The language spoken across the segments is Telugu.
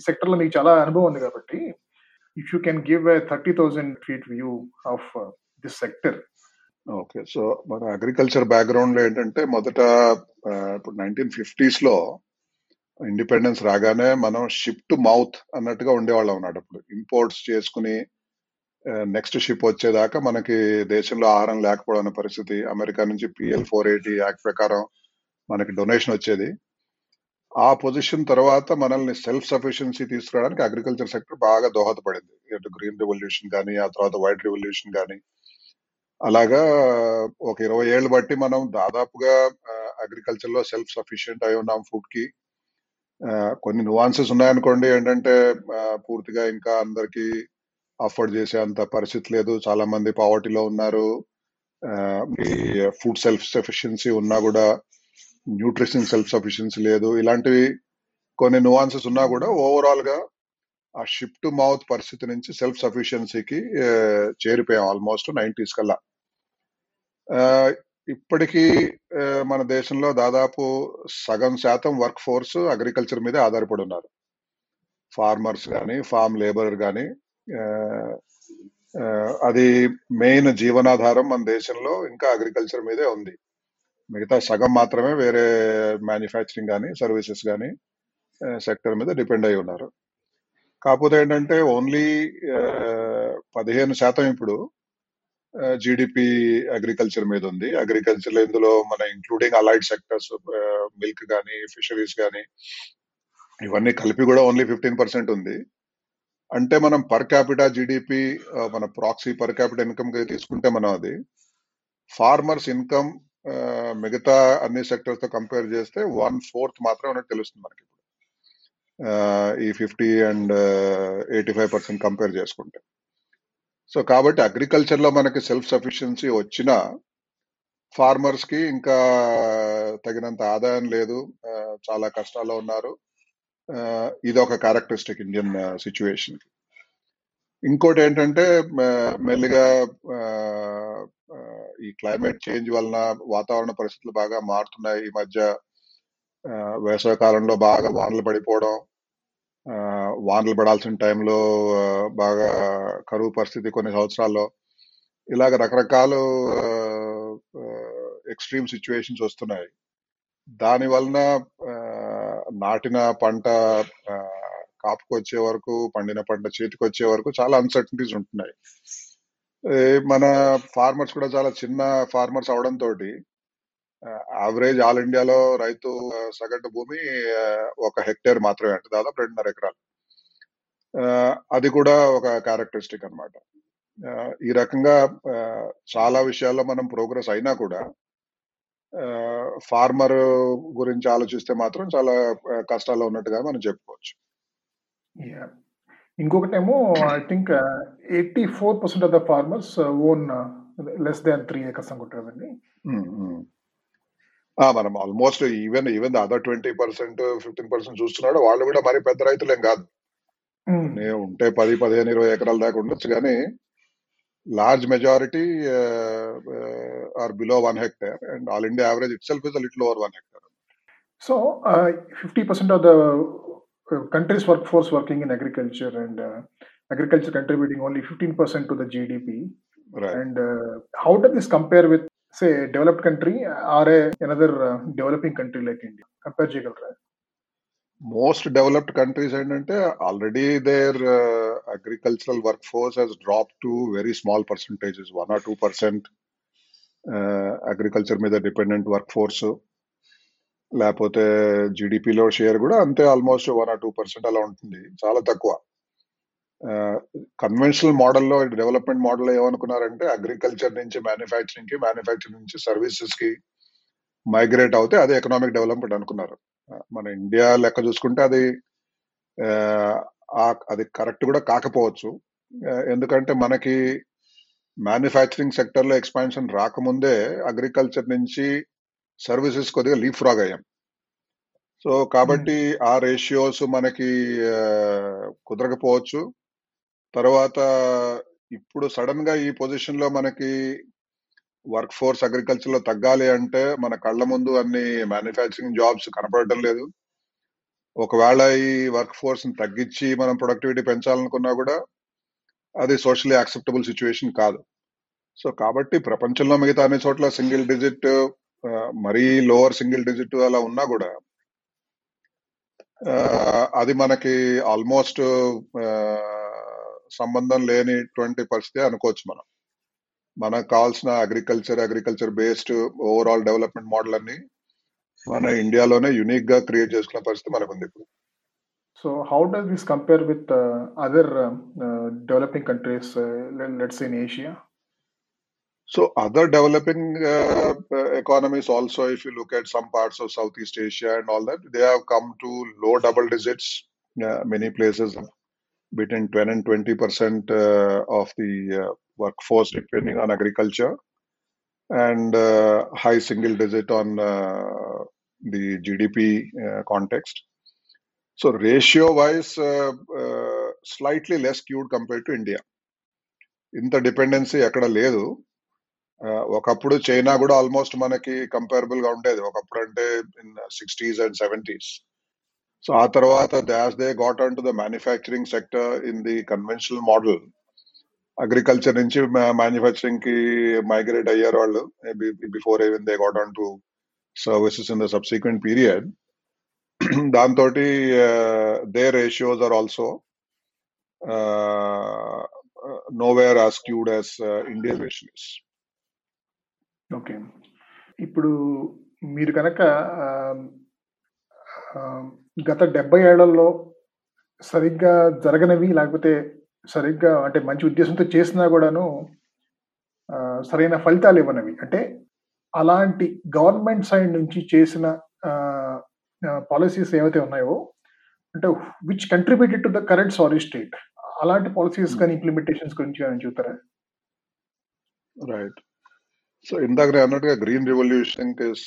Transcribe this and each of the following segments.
సెక్టర్లో మీకు చాలా అనుభవం ఉంది కాబట్టి if you can give a thirty thousand feet view of this sector okay so మన అగ్రికల్చర్ బ్యాక్గ్రౌండ్లో ఏంటంటే మొదట ఇప్పుడు నైన్టీన్ ఫిఫ్టీస్లో ఇండిపెండెన్స్ రాగానే మనం షిప్ టు మౌత్ అన్నట్టుగా ఉండేవాళ్ళం అన్నమాట అప్పుడు. ఇంపోర్ట్స్ చేసుకుని నెక్స్ట్ షిప్ వచ్చేదాకా మనకి దేశంలో ఆహారం లేకపోవడం పరిస్థితి అమెరికా నుంచి పిఎల్ ఫోర్ ఎయిటీ యాక్ట్ ప్రకారం మనకి డొనేషన్ వచ్చేది. ఆ పొజిషన్ తర్వాత మనల్ని సెల్ఫ్ సఫిషియన్సీ తీసుకురావడానికి అగ్రికల్చర్ సెక్టర్ బాగా దోహదపడింది. గ్రీన్ రెవల్యూషన్ కానీ ఆ తర్వాత వైట్ రెవల్యూషన్ కానీ అలాగా ఒక ఇరవై ఏళ్ళు బట్టి మనం దాదాపుగా అగ్రికల్చర్లో సెల్ఫ్ సఫిషియెంట్ అయి ఉన్నాం ఫుడ్కి. కొన్ని నువాన్సెస్ ఉన్నాయనుకోండి ఏంటంటే పూర్తిగా ఇంకా అందరికి అఫోర్డ్ చేసే అంత పరిస్థితి లేదు. చాలా మంది పావర్టీలో ఉన్నారు. ఫుడ్ సెల్ఫ్ సఫిషియన్సీ ఉన్నా కూడా న్యూట్రిషన్ సెల్ఫ్ సఫిషియన్సీ లేదు. ఇలాంటివి కొన్ని నువాన్సెస్ ఉన్నా కూడా ఓవరాల్గా ఆ షిప్ టు మౌత్ పరిస్థితి నుంచి సెల్ఫ్ సఫిషియన్సీకి చేరిపోయాం ఆల్మోస్ట్ నైన్టీస్ కల్లా. ఇప్పటికీ మన దేశంలో దాదాపు సగం శాతం వర్క్ ఫోర్స్ అగ్రికల్చర్ మీదే ఆధారపడి ఉన్నారు. ఫార్మర్స్ కానీ ఫార్మ్ లేబరర్ కానీ అది మెయిన్ జీవనాధారం మన దేశంలో ఇంకా అగ్రికల్చర్ మీదే ఉంది. మిగతా సగం మాత్రమే వేరే మ్యానుఫ్యాక్చరింగ్ కానీ సర్వీసెస్ కానీ సెక్టర్ మీద డిపెండ్ అయి ఉన్నారు. కాకపోతే ఏంటంటే ఓన్లీ పదిహేను శాతం ఇప్పుడు జీడిపి అగ్రికల్చర్ మీద ఉంది. అగ్రికల్చర్ ఇందులో మన ఇంక్లూడింగ్ అలైడ్ సెక్టర్స్ మిల్క్ కానీ ఫిషరీస్ కానీ ఇవన్నీ కలిపి కూడా ఓన్లీ ఫిఫ్టీన్ పర్సెంట్ ఉంది. అంటే మనం పర్ క్యాపిటా జీడిపి మన ప్రాక్సీ పర్ క్యాపిటా ఇన్కమ్ తీసుకుంటే మనం అది ఫార్మర్స్ ఇన్కమ్ మిగతా అన్ని సెక్టర్స్తో కంపేర్ చేస్తే వన్ ఫోర్త్ మాత్రమే ఉన్నట్టు తెలుస్తుంది మనకి ఇప్పుడు. ఈ fifty and eighty five percent compare చేసుకుంటే. సో కాబట్టి అగ్రికల్చర్లో మనకి సెల్ఫ్ సఫిషియన్సీ వచ్చినా ఫార్మర్స్కి ఇంకా తగినంత ఆదాయం లేదు. చాలా కష్టాల్లో ఉన్నారు. ఇది ఒక క్యారెక్టరిస్టిక్ ఇండియన్ సిచ్యువేషన్ ఇంకోటి ఏంటంటే మెల్లిగా ఈ క్లైమేట్ చేంజ్ వలన వాతావరణ పరిస్థితులు బాగా మారుతున్నాయి. ఈ మధ్య వేసవి కాలంలో బాగా వానలు పడిపోవడం ఆ, వానలు పడాల్సిన టైంలో బాగా కరువు పరిస్థితి కొన్ని సంవత్సరాల్లో. ఇలాగ రకరకాల ఎక్స్ట్రీమ్ సిచ్యువేషన్స్ వస్తున్నాయి. దాని వలన ఆ, నాటిన పంట కాపుకొచ్చే వరకు పండిన పంట చేతికి వచ్చే వరకు చాలా అన్సర్టనిటీస్ ఉంటున్నాయి. మన ఫార్మర్స్ కూడా చాలా చిన్న ఫార్మర్స్ అవడంతో యావరేజ్ ఆల్ ఇండియాలో రైతు సగటు భూమి ఒక హెక్టేర్ మాత్రమే అంటే దాదాపు రెండున్నర ఎకరాలు. ఆ, అది కూడా ఒక క్యారెక్టరిస్టిక్ అన్నమాట. ఈ రకంగా చాలా విషయాల్లో మనం ప్రోగ్రెస్ అయినా కూడా ఫార్మర్ గురించి ఆలోచిస్తే మాత్రం చాలా కష్టాల్లో ఉన్నట్టుగా మనం చెప్పుకోవచ్చు. ఇంకొకటేమో I think eighty four percent of the farmers own less than three acres అనుకుంటారు కదండి ఉమ్, ఉమ్. ఆ, మనం almost even even other twenty percent fifteen percent చూస్తున్నాడు. వాళ్ళు కూడా మరి పెద్ద రైతులేం కాదు. నే- ఉంటే పది పదిహేను ఇరవై ఎకరాల దాకా ఉండొచ్చు కానీ large majority are below one hectare and all India average itself is little over one hectare so fifty percent of the Countries' workforce working in agriculture and uh, agriculture contributing only 15% to the GDP. Right. And uh, how does this compare with, say, a developed country or a, another uh, developing country like India? Compare Most developed countries and already their uh, agricultural workforce has dropped to very small percentages, one or two percent uh, agriculture with the dependent workforce. లేకపోతే జీడిపిలో షేర్ కూడా అంతే almost one or two percent అలా ఉంటుంది. చాలా తక్కువ. కన్వెన్షనల్ మోడల్లో డెవలప్మెంట్ మోడల్ ఏమనుకున్నారంటే అగ్రికల్చర్ నుంచి మ్యానుఫ్యాక్చరింగ్కి మ్యానుఫ్యాక్చరింగ్ నుంచి సర్వీసెస్కి మైగ్రేట్ అవుతే అదే ఎకనామిక్ డెవలప్మెంట్ అనుకున్నారు. మన ఇండియా లెక్క చూసుకుంటే అది అది కరెక్ట్ కూడా కాకపోవచ్చు. ఎందుకంటే మనకి మ్యానుఫ్యాక్చరింగ్ సెక్టర్లో ఎక్స్పాన్షన్ రాకముందే అగ్రికల్చర్ నుంచి సర్వీసెస్ కొద్దిగా లీప్ ఫ్రాగ్ అయ్యాం సో కాబట్టి ఆ రేషియోస్ మనకి కుదరకపోవచ్చు. తర్వాత ఇప్పుడు సడన్గా ఈ పొజిషన్లో మనకి వర్క్ ఫోర్స్ అగ్రికల్చర్లో తగ్గాలి అంటే మన కళ్ళ ముందు అన్ని మ్యానుఫ్యాక్చరింగ్ జాబ్స్ కనపడటం లేదు. ఒకవేళ ఈ వర్క్ ఫోర్స్ని తగ్గించి మనం ప్రొడక్టివిటీ పెంచాలనుకున్నా కూడా అది సోషల్లీ యాక్సెప్టబుల్ సిచ్యువేషన్ కాదు. సో కాబట్టి ప్రపంచంలో మిగతా అన్ని చోట్ల సింగిల్ డిజిట్ మరీ లోవర్ సింగిల్ డిజిట్ అలా ఉన్నా కూడా అది మనకి ఆల్మోస్ట్ సంబంధం లేనిటువంటి పరిస్థితి అనుకోవచ్చు మనం. మనకు కావాల్సిన agriculture agriculture based overall development model అన్ని మన ఇండియాలోనే యునిక్గా క్రియేట్ చేసుకున్న పరిస్థితి మనకు ఉంది ఇప్పుడు so how does this compare with other developing countries let's in Asia So other developing uh, uh, economies also, if you look at some parts of Southeast Asia and all that, they have come to low double digits. Uh, many places between 10 and 20 percent uh, of the uh, workforce depending on agriculture, and uh, high single digit on uh, the GDP uh, context. So ratio wise, uh, uh, slightly less skewed compared to India. ఇంత డిపెండెన్సీ ఎక్కడ లేదు ఆ, ఒకప్పుడు చైనా కూడా ఆల్మోస్ట్ మనకి కంపేరబుల్గా ఉండేది. ఒకప్పుడు అంటే in sixties and seventies. So ఆ తర్వాత thus they got on to the manufacturing sector in the conventional model agriculture నుంచి మ్యానుఫ్యాక్చరింగ్కి మైగ్రేట్ అయ్యారు వాళ్ళు. Before even they got on to services in the subsequent period దాంతో they ratios are also nowhere as skewed as Indian ratios okay. ఇప్పుడు మీరు కనుక గత డెబ్బై ఏళ్ళలో సరిగ్గా జరగనివి లేకపోతే సరిగ్గా అంటే మంచి ఉద్దేశంతో చేసినా కూడాను సరైన ఫలితాలు ఇవ్వనవి. అంటే అలాంటి గవర్నమెంట్ సైడ్ నుంచి చేసిన పాలసీస్ ఏవైతే ఉన్నాయో అంటే which contributed to the current sorry state అలాంటి పాలసీస్ కానీ ఇంప్లిమెంటేషన్స్ గురించి కానీ చెప్తారా right సో ఇందాక నేను అన్నట్టుగా green revolution is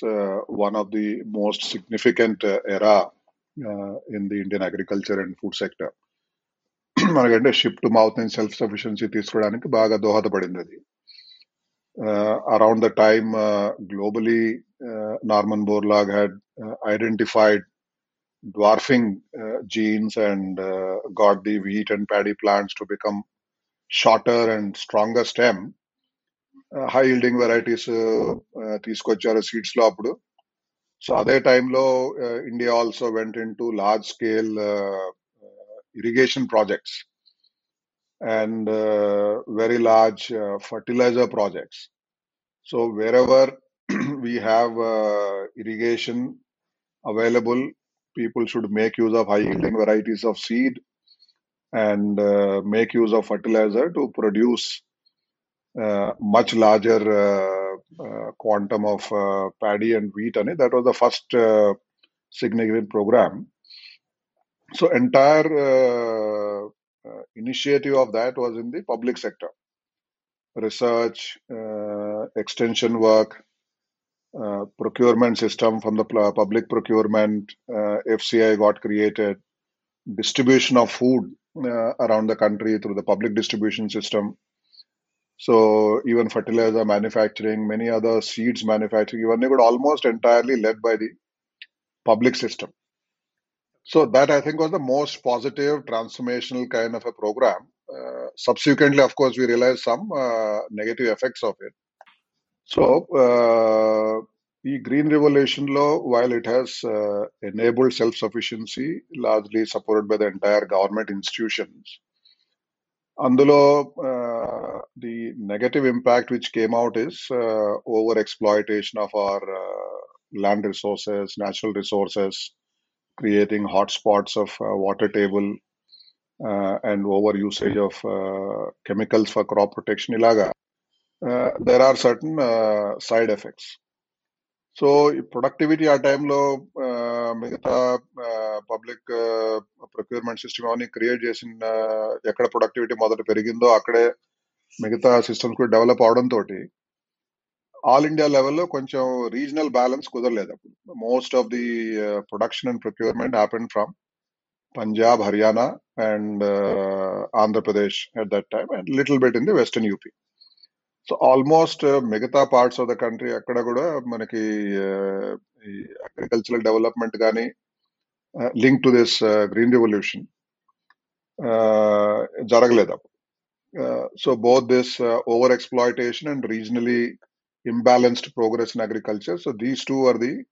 one of the most significant era in the Indian agriculture and food sector మనకంటే షిప్ టు మౌత్ నుంచి సెల్ఫ్ సఫిషియన్సీ తీసుకోవడానికి బాగా దోహదపడింది అది around the time globally Norman Borlaug had identified dwarfing uh, genes and uh, got the wheat and paddy plants to become shorter and stronger stem high yielding varieties తీసుకొచ్చారు సీడ్స్లో అప్పుడు. సో అదే టైంలో India also went into large scale irrigation projects and very large fertiliser projects so wherever we have irrigation available people should make use of high yielding varieties of seed and uh, make use of fertilizer to produce uh, much larger uh, uh, quantum of uh, paddy and wheat and that was the first uh, significant program. So entire uh, uh, initiative of that was in the public sector. Research uh, extension work uh, procurement system from the public procurement uh, fci got created distribution of food uh, around the country through the public distribution system so even fertilizer manufacturing, many other seeds manufacturing, even they were almost entirely led by the public system. So that I think was the most positive transformational kind of a program. Uh, subsequently, of course, we realized some uh, negative effects of it. So uh, the Green Revolution law, while it has uh, enabled self-sufficiency, largely supported by the entire government institutions, అందులో the negative impact which came out is over exploitation of our land resources natural resources creating hot spots of water table and over usage of chemicals for crop protection ఇలాగా there are certain side effects So ఈ ప్రొడక్టివిటీ ఆ టైంలో మిగతా పబ్లిక్ ప్రొక్యూర్మెంట్ సిస్టమ్ అవన్నీ క్రియేట్ చేసిన ఎక్కడ ప్రొడక్టివిటీ మొదట పెరిగిందో అక్కడే మిగతా సిస్టమ్స్ కూడా డెవలప్ అవడంతో తోటి ఆల్ ఇండియా లెవెల్లో కొంచెం రీజనల్ బ్యాలెన్స్ కుదరలేదు అప్పుడు. Most of the production and procurement happen from Punjab Haryana and Andhra Pradesh at that time and little bit in the western UP so almost మిగతా పార్ట్స్ ఆఫ్ ద కంట్రీ అక్కడ కూడా మనకి ఈ అగ్రికల్చరల్ డెవలప్మెంట్ కానీ link to this green revolution జరగలేదు అప్పుడు so both this over exploitation and regionally imbalanced progress in agriculture. So these two are the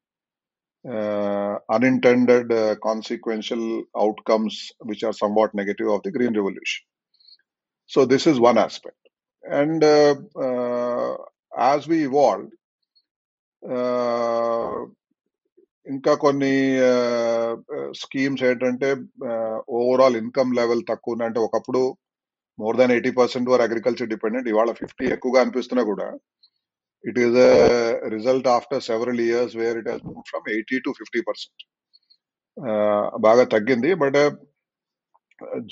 uh, unintended uh, consequential outcomes which are somewhat negative of the green revolution. So this is one aspect. And uh, we as we evolved, uh, ఇంకా కొన్ని uh, స్కీమ్స్ ఏంటంటే ఓవరాల్ ఇన్కమ్ లెవెల్ తక్కువ అంటే ఒకప్పుడు more than eighty percent were agriculture dependent ఇవాళ ఫిఫ్టీ ఎక్కువగా అనిపిస్తున్నా కూడా it is a result after several years where it has move from eighty to fifty percent బాగా తగ్గింది but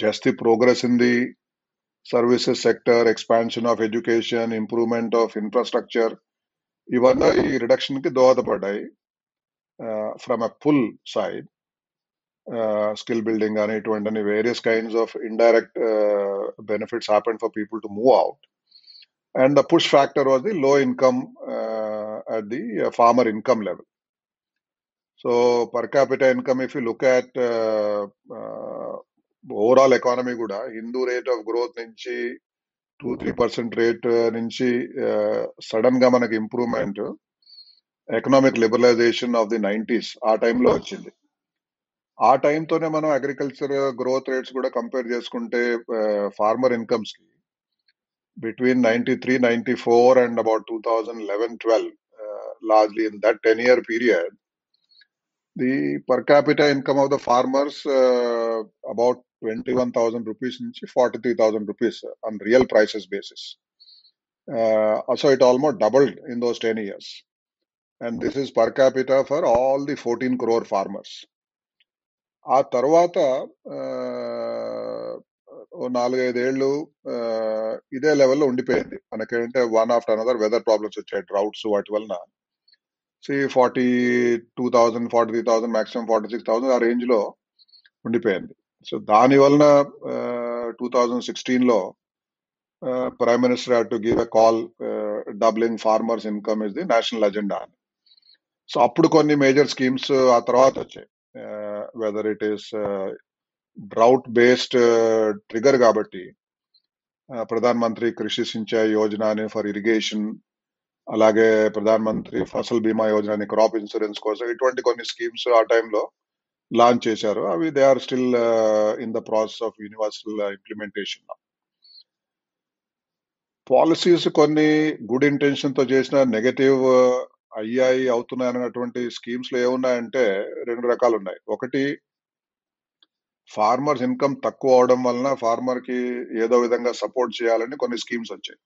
just the progress in the Services sector expansion of education improvement of infrastructure ఇవన్నీ ఈ రిడక్షన్ కి దోహదపడ్డాయి from a pull side skill building కానీ ఇటువంటి various kinds of indirect benefits happen for people to move out and the push factor was the low income uh, at the uh, farmer income level. So per capita income, if you look at uh, uh, overall economy కూడా హిందూ రేట్ ఆఫ్ గ్రోత్ నుంచి టూ త్రీ పర్సెంట్ రేట్ నుంచి సడన్గా మనకి improvement economic liberalisation of the nineties ఆ టైంలో వచ్చింది. ఆ టైంతోనే మనం అగ్రికల్చర్ గ్రోత్ రేట్స్ కూడా కంపేర్ చేసుకుంటే farmer ఇన్కమ్స్కి between ninety three ninety four and about two thousand eleven twelve largely in that ten year period the per capital income of the farmers about twenty one thousand rupees నుంచి forty three thousand rupees on real prices basis so it almost doubled in those ten years and this is per capita for all the fourteen crore farmers ఆ తర్వాత నాలుగైదేళ్ళు ఇదే లెవెల్లో ఉండిపోయింది. మనకేంటే one after another weather problems వచ్చాయి డ్రౌట్స్ వాటి వలన. See forty two thousand forty three thousand maximum forty six thousand ఆ రేంజ్లో ఉండిపోయింది. సో దాని వలన టూ థౌజండ్ సిక్స్టీన్లో prime minister to give a call doubling farmers income is the national agenda అని సో అప్పుడు కొన్ని మేజర్ స్కీమ్స్ ఆ తర్వాత వచ్చాయి. Whether it is drought based trigger కాబట్టి ప్రధాన్ మంత్రి కృషి సించాయి యోజన అని ఫర్ ఇరిగేషన్ అలాగే ప్రధాన్ మంత్రి ఫసల్ బీమా యోజన అని క్రాప్ ఇన్సూరెన్స్ కోసం ఇటువంటి కొన్ని స్కీమ్స్ ఆ టైంలో లాంచ్ చేశారు. అవి they are still in the process of universal implementation policies కొన్ని గుడ్ ఇంటెన్షన్తో చేసిన నెగటివ్ uh, అయ్యాయి అవుతున్నాయి అన్నటువంటి స్కీమ్స్లో ఏమున్నాయంటే రెండు రకాలు ఉన్నాయి. ఒకటి ఫార్మర్స్ ఇన్కమ్ తక్కువ అవడం వలన ఫార్మర్కి ఏదో విధంగా సపోర్ట్ చేయాలని కొన్ని స్కీమ్స్ వచ్చాయి.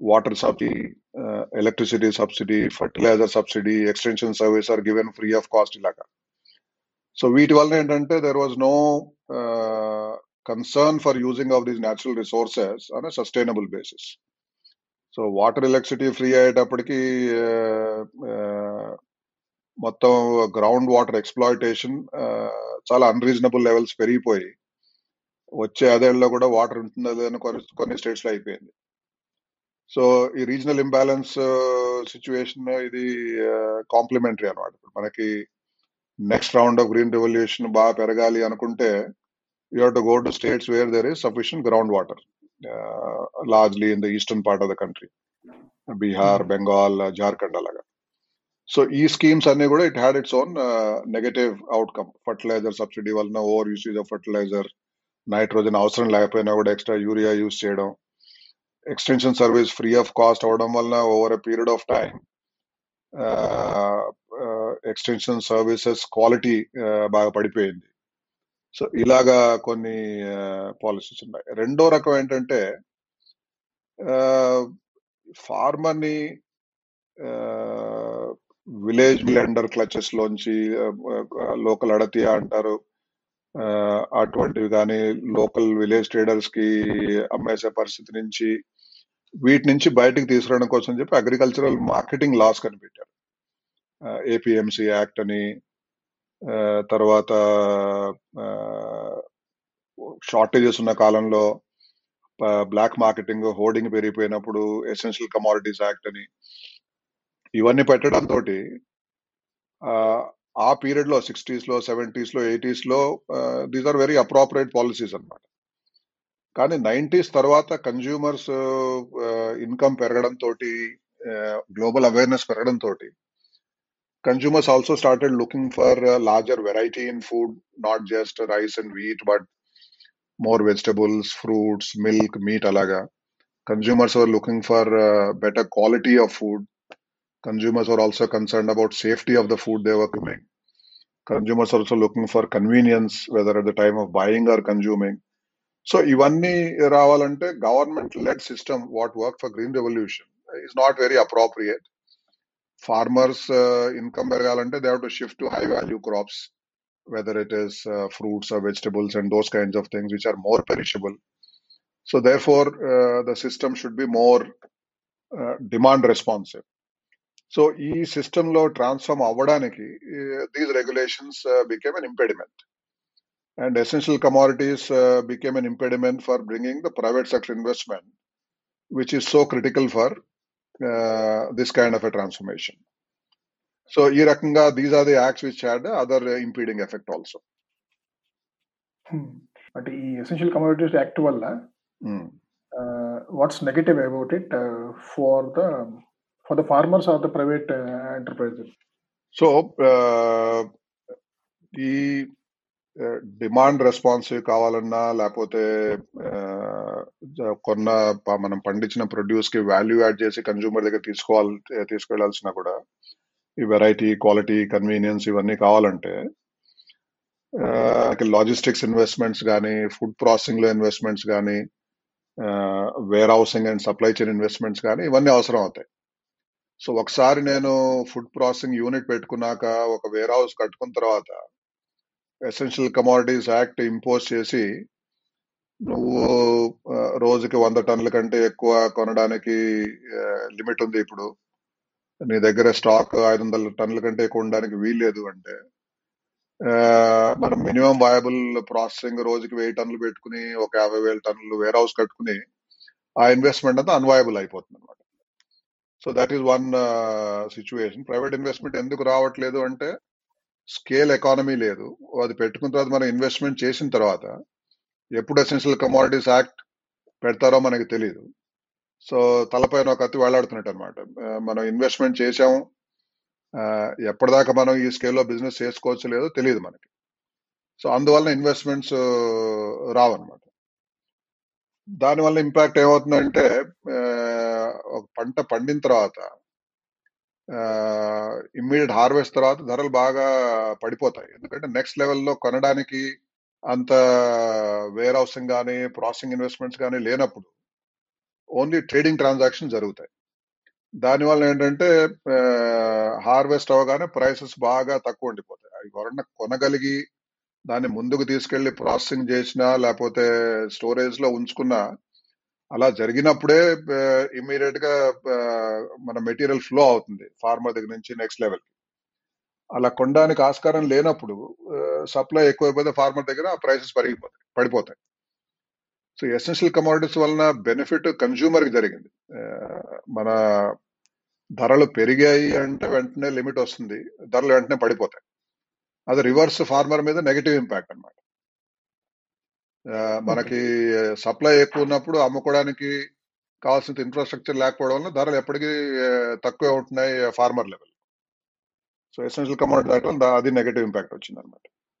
Water subsidy electricity subsidy fertilizer subsidy extension service are given free of cost ఇలాగా. సో వీటి వలన ఏంటంటే there was no concern for using of these natural resources అనే sustainable basis so water electricity free అయ్యేటప్పటికి uh, uh, మొత్తం గ్రౌండ్ వాటర్ ఎక్స్ప్లాయిటేషన్ చాలా అన్రీజనబుల్ లెవెల్స్ పెరిగిపోయి వచ్చే అదేళ్ళలో కూడా వాటర్ ఉంటుందో లేదని కొన్ని కొన్ని స్టేట్స్లో అయిపోయింది. సో ఈ రీజనల్ ఇంబ్యాలెన్స్ సిచ్యువేషన్ ఇది uh, కాంప్లిమెంటరీ అనమాట మనకి next round of green revolution బాగా పెరగాలి అనుకుంటే you have to go to states where there is sufficient ground water largely in the eastern part of the country Bihar Bengal Jharkhand అలాగా సో ఈ స్కీమ్స్ అన్ని కూడా it had its own negative outcome fertiliser subsidy వలన over usage of fertiliser nitrogen అవసరం లేకపోయినా కూడా ఎక్స్ట్రా యూరియా యూజ్ చేయడం extension service free of cost అవడం వలన over a period of time extension services quality బాగా పడిపోయింది. సో ఇలాగా కొన్ని uh, పాలసీస్ ఉన్నాయి. రెండో రకం ఏంటంటే uh, ఫార్మర్ని విలేజ్ బ్లెండర్ క్లచెస్ లోంచి uh, లోకల్ అడతియా అంటారు. అటువంటివి కానీ లోకల్ విలేజ్ ట్రేడర్స్కి అమ్మేసే పరిస్థితి నుంచి వీటి నుంచి బయటకు తీసుకురావడం కోసం చెప్పి అగ్రికల్చరల్ మార్కెటింగ్ లాస్ కనిపెట్టారు. ఏపీఎంసీ యాక్ట్ అని తర్వాత షార్టేజెస్ ఉన్న కాలంలో బ్లాక్ మార్కెటింగ్ హోర్డింగ్ పెరిగిపోయినప్పుడు ఎసెన్షియల్ కమాడిటీస్ యాక్ట్ అని ఇవన్నీ పెట్టడంతో ఆ పీరియడ్లో సిక్స్టీస్లో సెవెంటీస్లో ఎయిటీస్లో these are very appropriate policies అన్నమాట. కానీ నైంటీస్ తర్వాత కన్జ్యూమర్స్ ఇన్కమ్ పెరగడం తోటి గ్లోబల్ అవేర్నెస్ పెరగడం తోటి consumers also started looking for larger variety in food not just rice and wheat but more vegetables fruits milk meat అలాగా consumers are looking for better quality of food consumers are also concerned about safety of the food they were consuming consumers are also looking for convenience whether at the time of buying or consuming so ఇవన్నీ రావాలంటే government led system what work for green revolution is not very appropriate farmers income పెరగాలంటే they have to shift to high value crops whether it is fruits or vegetables and those kinds of things which are more perishable so therefore the system should be more demand responsive so ఈ సిస్టమ్ లో ట్రాన్స్ఫార్మ్ అవ్వడానికి these regulations became an impediment and essential commodities became an impediment for bringing the private sector investment which is so critical for this kind of a transformation so ఈ రకంగా these are the acts which had other impeding effect also అంటే ఈ ఎసెన్షియల్ కమోడిటీస్ యాక్ట్ వల్ల what's negative about it far the for the farmers or the private enterprises so ఈ డిమాండ్ రెస్పాన్సివ్ కావాలన్నా లేకపోతే కొన్న మనం పండించిన ప్రొడ్యూస్కి వాల్యూ యాడ్ చేసి కన్జ్యూమర్ దగ్గర తీసుకోవాలి తీసుకెళ్ళాల్సిన కూడా ఈ వెరైటీ క్వాలిటీ కన్వీనియన్స్ ఇవన్నీ కావాలంటే లాజిస్టిక్స్ ఇన్వెస్ట్మెంట్స్ కానీ ఫుడ్ ప్రాసెసింగ్లో ఇన్వెస్ట్మెంట్స్ కానీ warehousing and supply chain investments కానీ ఇవన్నీ అవసరం అవుతాయి. సో ఒకసారి నేను ఫుడ్ ప్రాసెసింగ్ యూనిట్ పెట్టుకున్నాక ఒక వేర్ హౌస్ కట్టుకున్న తర్వాత ఎసెన్షియల్ కమాడిటీస్ యాక్ట్ ఇంపోజ్ చేసి నువ్వు రోజుకి వంద టన్నుల కంటే ఎక్కువ కొనడానికి లిమిట్ ఉంది ఇప్పుడు. నీ దగ్గర స్టాక్ ఐదు వందల టన్నుల కంటే ఎక్కువ ఉండడానికి వీల్లేదు అంటే మనం మినిమం వయబుల్ ప్రాసెసింగ్ రోజుకి వెయ్యి టన్నులు పెట్టుకుని ఒక యాభై వేల టన్నులు వేర్ హౌస్ కట్టుకుని ఆ ఇన్వెస్ట్మెంట్ అంతా అన్వయబుల్ అయిపోతుంది అనమాట so that is one situation private investment ఎందుకు రావట్లేదు అంటే స్కేల్ ఎకానమీ లేదు. అది పెట్టుకున్న తర్వాత మనం ఇన్వెస్ట్మెంట్ చేసిన తర్వాత ఎప్పుడు ఎసెన్షియల్ కమాడిటీస్ యాక్ట్ పెడతారో మనకి తెలియదు సో తలపైన ఒక అతి వేలాడుతున్నట్టు అనమాట మనం ఇన్వెస్ట్మెంట్ చేసాము ఎప్పటిదాకా మనం ఈ స్కేల్లో బిజినెస్ చేసుకోవచ్చు లేదో తెలియదు మనకి. సో అందువల్ల ఇన్వెస్ట్మెంట్స్ రావన్నమాట. దానివల్ల ఇంపాక్ట్ ఏమవుతుందంటే ఒక పంట పండిన తర్వాత ఇమ్మీడియట్ హార్వెస్ట్ తర్వాత ధరలు బాగా పడిపోతాయి. ఎందుకంటే నెక్స్ట్ లెవెల్లో కొనడానికి అంత వేర్ హౌసింగ్ కానీ ప్రాసెసింగ్ ఇన్వెస్ట్మెంట్స్ కానీ లేనప్పుడు ఓన్లీ ట్రేడింగ్ ట్రాన్సాక్షన్ జరుగుతాయి. దానివల్ల ఏంటంటే హార్వెస్ట్ అవగానే ప్రైసెస్ బాగా తక్కువ ఉండిపోతాయి. అవి ఎవరన్నా కొనగలిగి దాన్ని ముందుకు తీసుకెళ్ళి ప్రాసెసింగ్ చేసినా లేకపోతే స్టోరేజ్లో ఉంచుకున్నా అలా జరిగినప్పుడే ఇమీడియట్గా మన మెటీరియల్ ఫ్లో అవుతుంది ఫార్మర్ దగ్గర నుంచి నెక్స్ట్ లెవెల్ అలా కొనడానికి ఆస్కారం లేనప్పుడు సప్లై ఎక్కువైపోతే ఫార్మర్ దగ్గర ఆ ప్రైసెస్ పెరిగిపోతాయి పడిపోతాయి. సో ఎసెన్షియల్ కమోడిటీస్ వలన బెనిఫిట్ కన్జ్యూమర్కి జరిగింది మన ధరలు పెరిగాయి అంటే వెంటనే లిమిట్ వస్తుంది ధరలు వెంటనే పడిపోతాయి. అది రివర్స్ ఫార్మర్ మీద నెగిటివ్ ఇంపాక్ట్ అనమాట మనకి సప్లై ఎక్కువ ఉన్నప్పుడు అమ్ముకోవడానికి కావాల్సిన ఇన్ఫ్రాస్ట్రక్చర్ లేకపోవడం వల్ల ధరలు ఎప్పటికీ తక్కువే ఉంటున్నాయి farmer level so essential commodity అది నెగిటివ్ ఇంపాక్ట్ వచ్చింది అనమాట